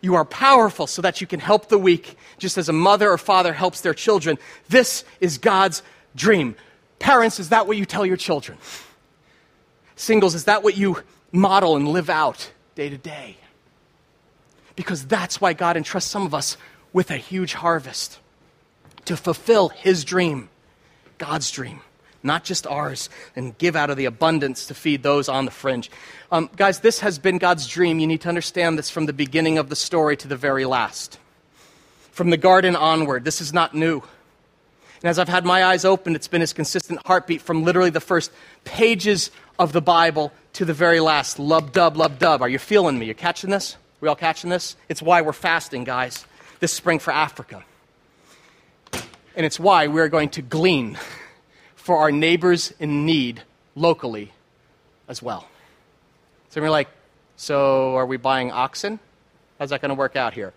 You are powerful so that you can help the weak, just as a mother or father helps their children. This is God's dream. Parents, is that what you tell your children? Singles, is that what you model and live out day to day? Because that's why God entrusts some of us with a huge harvest to fulfill His dream, God's dream, not just ours, and give out of the abundance to feed those on the fringe. Um, guys, this has been God's dream. You need to understand this from the beginning of the story to the very last. From the garden onward, this is not new. And as I've had my eyes open, it's been his consistent heartbeat from literally the first pages of the Bible to the very last. Lub dub, lub dub. Are you feeling me? You catching this? We all catching this? It's why we're fasting, guys, this spring for Africa. And it's why we're going to glean for our neighbors in need locally as well. So we're like, so are we buying oxen? How's that going to work out here?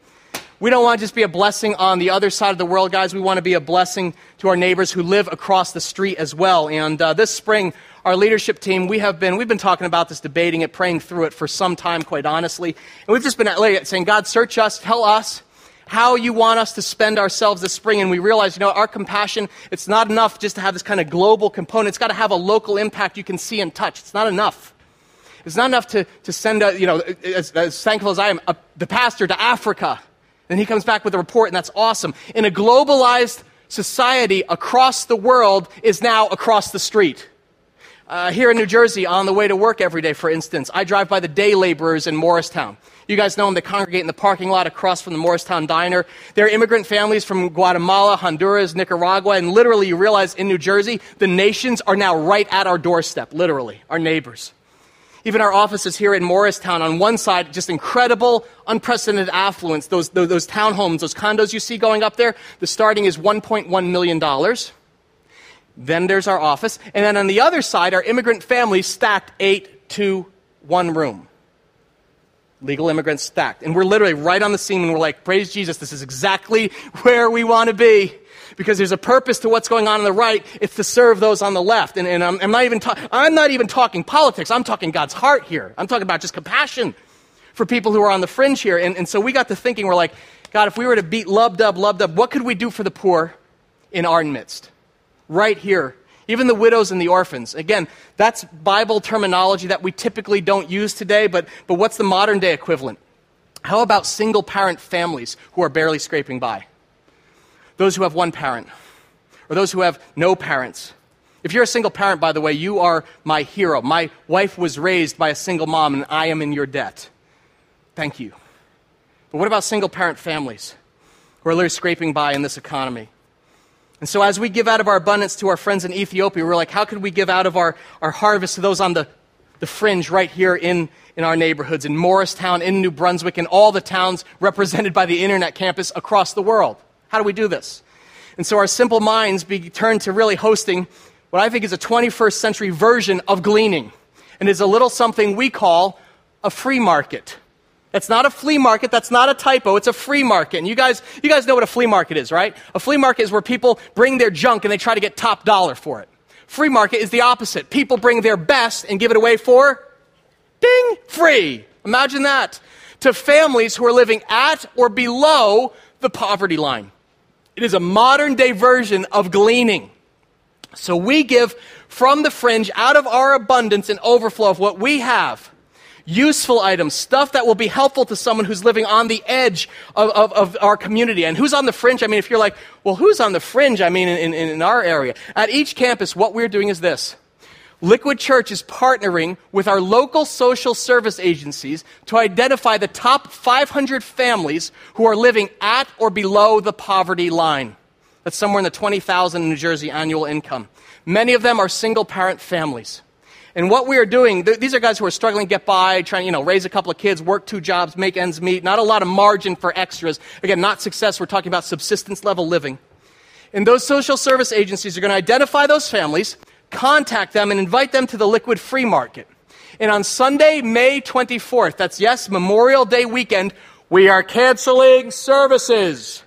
We don't want to just be a blessing on the other side of the world, guys. We want to be a blessing to our neighbors who live across the street as well. And uh, this spring, our leadership team, we have been, we've been talking about this, debating it, praying through it for some time, quite honestly. And we've just been saying, God, search us, tell us how you want us to spend ourselves this spring. And we realize, you know, our compassion, it's not enough just to have this kind of global component. It's got to have a local impact you can see and touch. It's not enough. It's not enough to, to send, a, you know, as, as thankful as I am, a, the pastor to Africa then he comes back with a report, and that's awesome. In a globalized society across the world is now across the street. Uh, here in New Jersey, on the way to work every day, for instance, I drive by the day laborers in Morristown. You guys know them. They congregate in the parking lot across from the Morristown Diner. They're immigrant families from Guatemala, Honduras, Nicaragua, and literally you realize in New Jersey, the nations are now right at our doorstep, literally, our neighbors. Even our offices here in Morristown, on one side, just incredible, unprecedented affluence. Those, those, those townhomes, those condos you see going up there, the starting is $1.1 million. Then there's our office. And then on the other side, our immigrant families stacked eight to one room. Legal immigrants stacked. And we're literally right on the scene and we're like, praise Jesus, this is exactly where we want to be because there's a purpose to what's going on on the right. It's to serve those on the left. And, and I'm, I'm, not even ta- I'm not even talking politics. I'm talking God's heart here. I'm talking about just compassion for people who are on the fringe here. And, and so we got to thinking, we're like, God, if we were to beat lub dub, lub dub, what could we do for the poor in our midst? Right here. Even the widows and the orphans. Again, that's Bible terminology that we typically don't use today, but, but what's the modern day equivalent? How about single parent families who are barely scraping by? Those who have one parent, or those who have no parents. If you're a single parent, by the way, you are my hero. My wife was raised by a single mom, and I am in your debt. Thank you. But what about single parent families who are literally scraping by in this economy? And so, as we give out of our abundance to our friends in Ethiopia, we're like, how could we give out of our, our harvest to those on the, the fringe right here in, in our neighborhoods, in Morristown, in New Brunswick, in all the towns represented by the internet campus across the world? How do we do this? And so our simple minds be turned to really hosting what I think is a 21st century version of gleaning. And is a little something we call a free market. It's not a flea market. That's not a typo. It's a free market. And you guys, you guys know what a flea market is, right? A flea market is where people bring their junk and they try to get top dollar for it. Free market is the opposite. People bring their best and give it away for ding, free. Imagine that. To families who are living at or below the poverty line. It is a modern day version of gleaning. So we give from the fringe out of our abundance and overflow of what we have. Useful items, stuff that will be helpful to someone who's living on the edge of, of, of, our community. And who's on the fringe? I mean, if you're like, well, who's on the fringe? I mean, in, in, in our area. At each campus, what we're doing is this Liquid Church is partnering with our local social service agencies to identify the top 500 families who are living at or below the poverty line. That's somewhere in the 20,000 New Jersey annual income. Many of them are single parent families. And what we are doing, th- these are guys who are struggling to get by, trying to, you know, raise a couple of kids, work two jobs, make ends meet, not a lot of margin for extras. Again, not success, we're talking about subsistence level living. And those social service agencies are going to identify those families, contact them, and invite them to the liquid free market. And on Sunday, May 24th, that's yes, Memorial Day weekend, we are canceling services.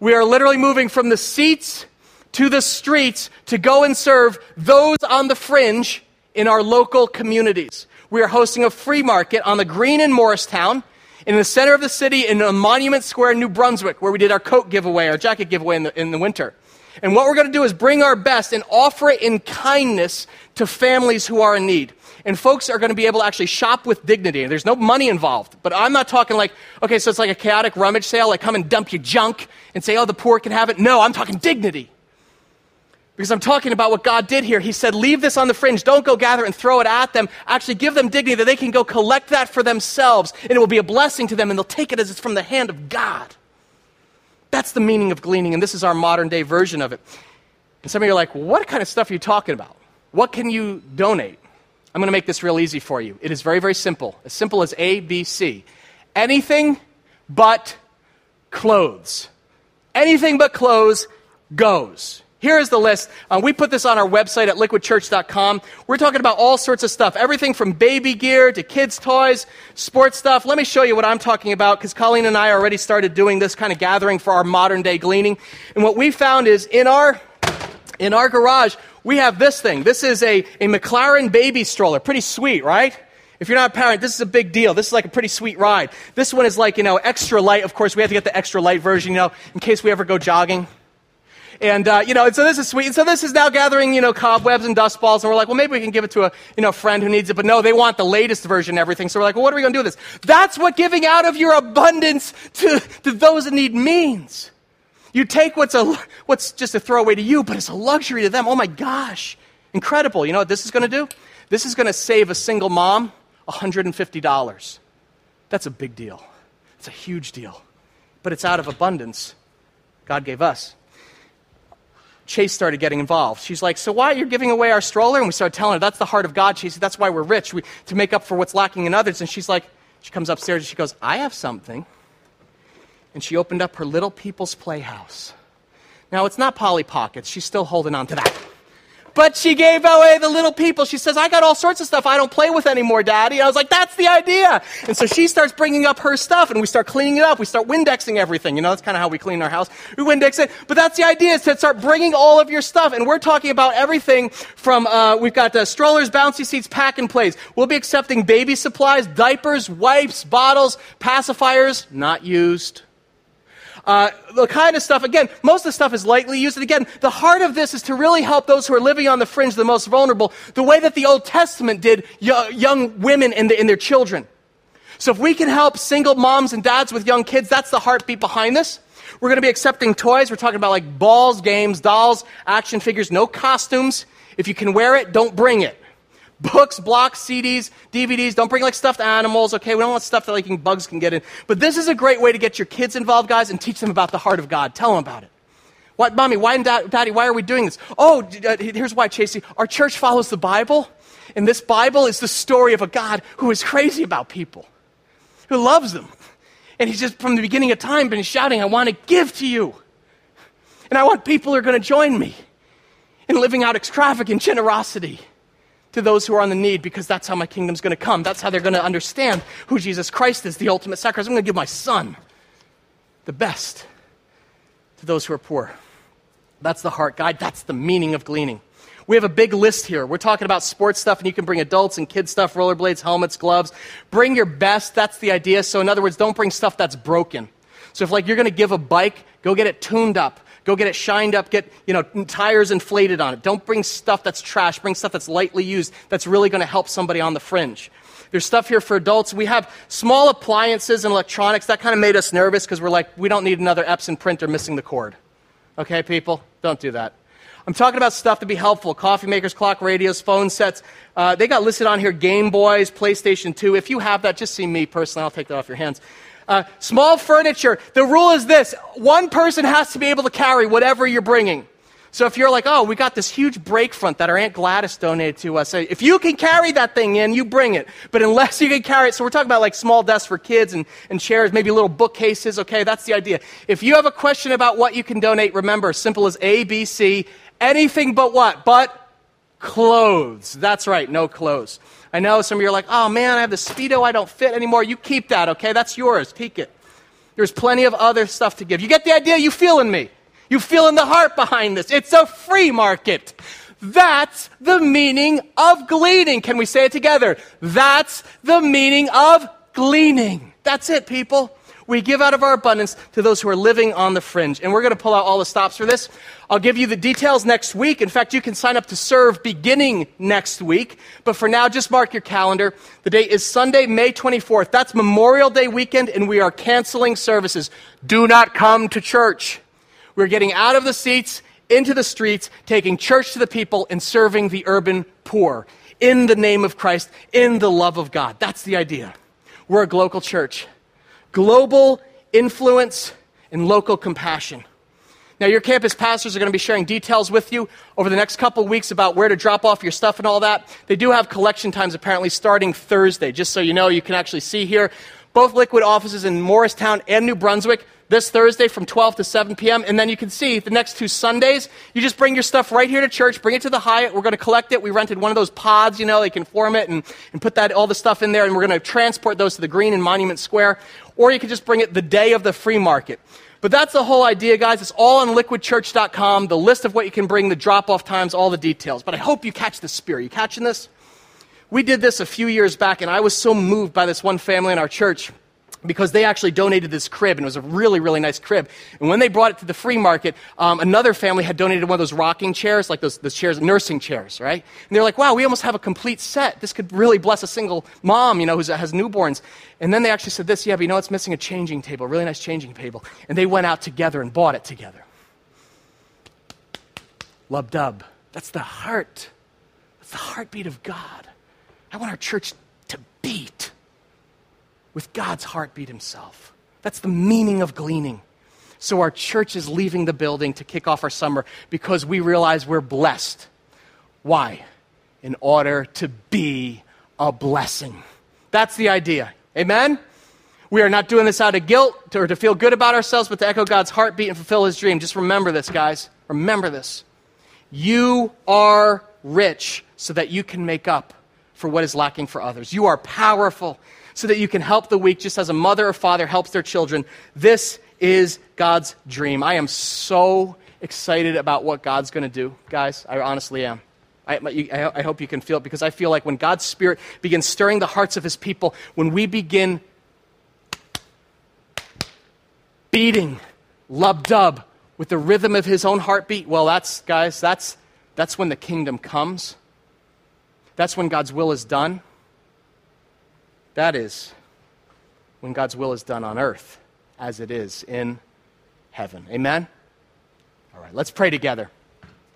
We are literally moving from the seats to the streets to go and serve those on the fringe in our local communities. We are hosting a free market on the green in Morristown, in the center of the city, in Monument Square New Brunswick, where we did our coat giveaway, our jacket giveaway in the, in the winter. And what we're going to do is bring our best and offer it in kindness to families who are in need and folks are going to be able to actually shop with dignity. There's no money involved. But I'm not talking like, okay, so it's like a chaotic rummage sale, like come and dump your junk and say, oh, the poor can have it. No, I'm talking dignity. Because I'm talking about what God did here. He said, leave this on the fringe. Don't go gather and throw it at them. Actually, give them dignity that they can go collect that for themselves. And it will be a blessing to them, and they'll take it as it's from the hand of God. That's the meaning of gleaning, and this is our modern day version of it. And some of you are like, what kind of stuff are you talking about? What can you donate? I'm going to make this real easy for you. It is very, very simple. As simple as A, B, C. Anything but clothes. Anything but clothes goes. Here is the list. Uh, we put this on our website at liquidchurch.com. We're talking about all sorts of stuff. Everything from baby gear to kids' toys, sports stuff. Let me show you what I'm talking about because Colleen and I already started doing this kind of gathering for our modern day gleaning. And what we found is in our, in our garage, we have this thing. This is a, a Maclaren baby stroller. Pretty sweet, right? If you're not a parent, this is a big deal. This is like a pretty sweet ride. This one is like, you know, extra light. Of course, we have to get the extra light version, you know, in case we ever go jogging. And, uh, you know, and so this is sweet. And so this is now gathering, you know, cobwebs and dust balls. And we're like, well, maybe we can give it to a, you know, friend who needs it. But no, they want the latest version and everything. So we're like, well, what are we going to do with this? That's what giving out of your abundance to, to those in need means. You take what's, a, what's just a throwaway to you, but it's a luxury to them. Oh my gosh. Incredible. You know what this is going to do? This is going to save a single mom $150. That's a big deal. It's a huge deal. But it's out of abundance God gave us. Chase started getting involved. She's like, So why are you're giving away our stroller? And we started telling her, That's the heart of God, Chase. That's why we're rich, we, to make up for what's lacking in others. And she's like, She comes upstairs and she goes, I have something and she opened up her Little People's Playhouse. Now, it's not Polly Pockets. She's still holding on to that. But she gave away the little people. She says, I got all sorts of stuff I don't play with anymore, Daddy. I was like, that's the idea. And so she starts bringing up her stuff and we start cleaning it up. We start Windexing everything. You know, that's kind of how we clean our house. We Windex it. But that's the idea is to start bringing all of your stuff. And we're talking about everything from, uh, we've got uh, strollers, bouncy seats, pack and plays. We'll be accepting baby supplies, diapers, wipes, bottles, pacifiers, not used. Uh, the kind of stuff, again, most of the stuff is lightly used. And again, the heart of this is to really help those who are living on the fringe, the most vulnerable, the way that the Old Testament did young women and, the, and their children. So if we can help single moms and dads with young kids, that's the heartbeat behind this. We're going to be accepting toys. We're talking about like balls, games, dolls, action figures, no costumes. If you can wear it, don't bring it books, blocks, CDs, DVDs. Don't bring like stuffed animals, okay? We don't want stuff that like bugs can get in. But this is a great way to get your kids involved, guys, and teach them about the heart of God. Tell them about it. What, mommy, why, daddy, why are we doing this? Oh, uh, here's why, Chasey. Our church follows the Bible, and this Bible is the story of a God who is crazy about people, who loves them. And he's just, from the beginning of time, been shouting, I want to give to you. And I want people who are going to join me in living out extravagant generosity to those who are on the need because that's how my kingdom's going to come. That's how they're going to understand who Jesus Christ is, the ultimate sacrifice. I'm going to give my son the best to those who are poor. That's the heart guide. That's the meaning of gleaning. We have a big list here. We're talking about sports stuff, and you can bring adults and kids stuff, rollerblades, helmets, gloves. Bring your best. That's the idea. So, in other words, don't bring stuff that's broken. So, if like you're going to give a bike, go get it tuned up. Go get it shined up, get, you know, tires inflated on it. Don't bring stuff that's trash. Bring stuff that's lightly used that's really going to help somebody on the fringe. There's stuff here for adults. We have small appliances and electronics. That kind of made us nervous because we're like, we don't need another Epson printer missing the cord. Okay, people? Don't do that. I'm talking about stuff to be helpful coffee makers, clock radios, phone sets. Uh, they got listed on here Game Boys, PlayStation 2. If you have that, just see me personally. I'll take that off your hands. Uh, small furniture, the rule is this one person has to be able to carry whatever you're bringing. So if you're like, oh, we got this huge break front that our Aunt Gladys donated to us, if you can carry that thing in, you bring it. But unless you can carry it, so we're talking about like small desks for kids and, and chairs, maybe little bookcases, okay, that's the idea. If you have a question about what you can donate, remember, simple as A, B, C, anything but what? But clothes. That's right, no clothes. I know some of you are like, oh man, I have the Speedo, I don't fit anymore. You keep that, okay? That's yours. Take it. There's plenty of other stuff to give. You get the idea? You feeling me? You feeling the heart behind this? It's a free market. That's the meaning of gleaning. Can we say it together? That's the meaning of gleaning. That's it, people. We give out of our abundance to those who are living on the fringe. And we're going to pull out all the stops for this. I'll give you the details next week. In fact, you can sign up to serve beginning next week. But for now, just mark your calendar. The date is Sunday, May 24th. That's Memorial Day weekend, and we are canceling services. Do not come to church. We're getting out of the seats into the streets, taking church to the people, and serving the urban poor in the name of Christ, in the love of God. That's the idea. We're a global church global influence and local compassion. Now, your campus pastors are going to be sharing details with you over the next couple weeks about where to drop off your stuff and all that. They do have collection times apparently starting Thursday. Just so you know, you can actually see here both Liquid offices in Morristown and New Brunswick this Thursday from 12 to 7 p.m. And then you can see the next two Sundays, you just bring your stuff right here to church, bring it to the Hyatt. We're going to collect it. We rented one of those pods, you know, they can form it and, and put that, all the stuff in there, and we're going to transport those to the Green and Monument Square. Or you can just bring it the day of the free market. But that's the whole idea, guys. It's all on liquidchurch.com, the list of what you can bring, the drop off times, all the details. But I hope you catch the spirit. You catching this? We did this a few years back, and I was so moved by this one family in our church because they actually donated this crib, and it was a really, really nice crib. And when they brought it to the free market, um, another family had donated one of those rocking chairs, like those, those chairs, nursing chairs, right? And they're like, wow, we almost have a complete set. This could really bless a single mom, you know, who has newborns. And then they actually said this, yeah, but you know, it's missing a changing table, a really nice changing table. And they went out together and bought it together. Lub dub. That's the heart. That's the heartbeat of God. I want our church to beat with God's heartbeat himself. That's the meaning of gleaning. So our church is leaving the building to kick off our summer because we realize we're blessed. Why? In order to be a blessing. That's the idea. Amen? We are not doing this out of guilt or to feel good about ourselves, but to echo God's heartbeat and fulfill his dream. Just remember this, guys. Remember this. You are rich so that you can make up for what is lacking for others. You are powerful so that you can help the weak just as a mother or father helps their children. This is God's dream. I am so excited about what God's going to do, guys. I honestly am. I, I, hope you can feel it because I feel like when God's Spirit begins stirring the hearts of His people, when we begin beating lub dub with the rhythm of His own heartbeat, well, that's, guys, that's, that's when the kingdom comes. That's when God's will is done. That is when God's will is done on earth as it is in heaven. Amen? All right, let's pray together.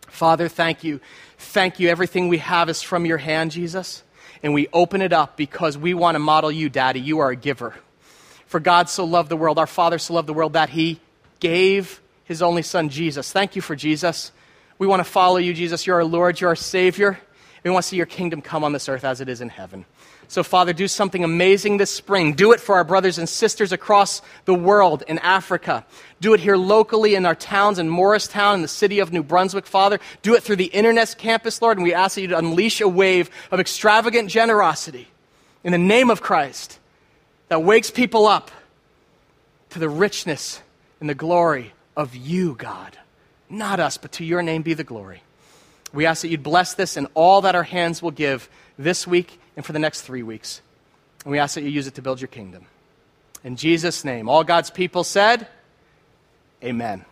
Father, thank you. Thank you. Everything we have is from your hand, Jesus. And we open it up because we want to model you, Daddy. You are a giver. For God so loved the world, our Father so loved the world that he gave his only Son, Jesus. Thank you for Jesus. We want to follow you, Jesus. You're our Lord, you're our Savior. We want to see your kingdom come on this earth as it is in heaven. So, Father, do something amazing this spring. Do it for our brothers and sisters across the world in Africa. Do it here locally in our towns in Morristown, in the city of New Brunswick, Father. Do it through the Internet campus, Lord, and we ask you to unleash a wave of extravagant generosity in the name of Christ that wakes people up to the richness and the glory of you, God. Not us, but to your name be the glory. We ask that you'd bless this and all that our hands will give this week and for the next three weeks. And we ask that you use it to build your kingdom. In Jesus' name, all God's people said, Amen.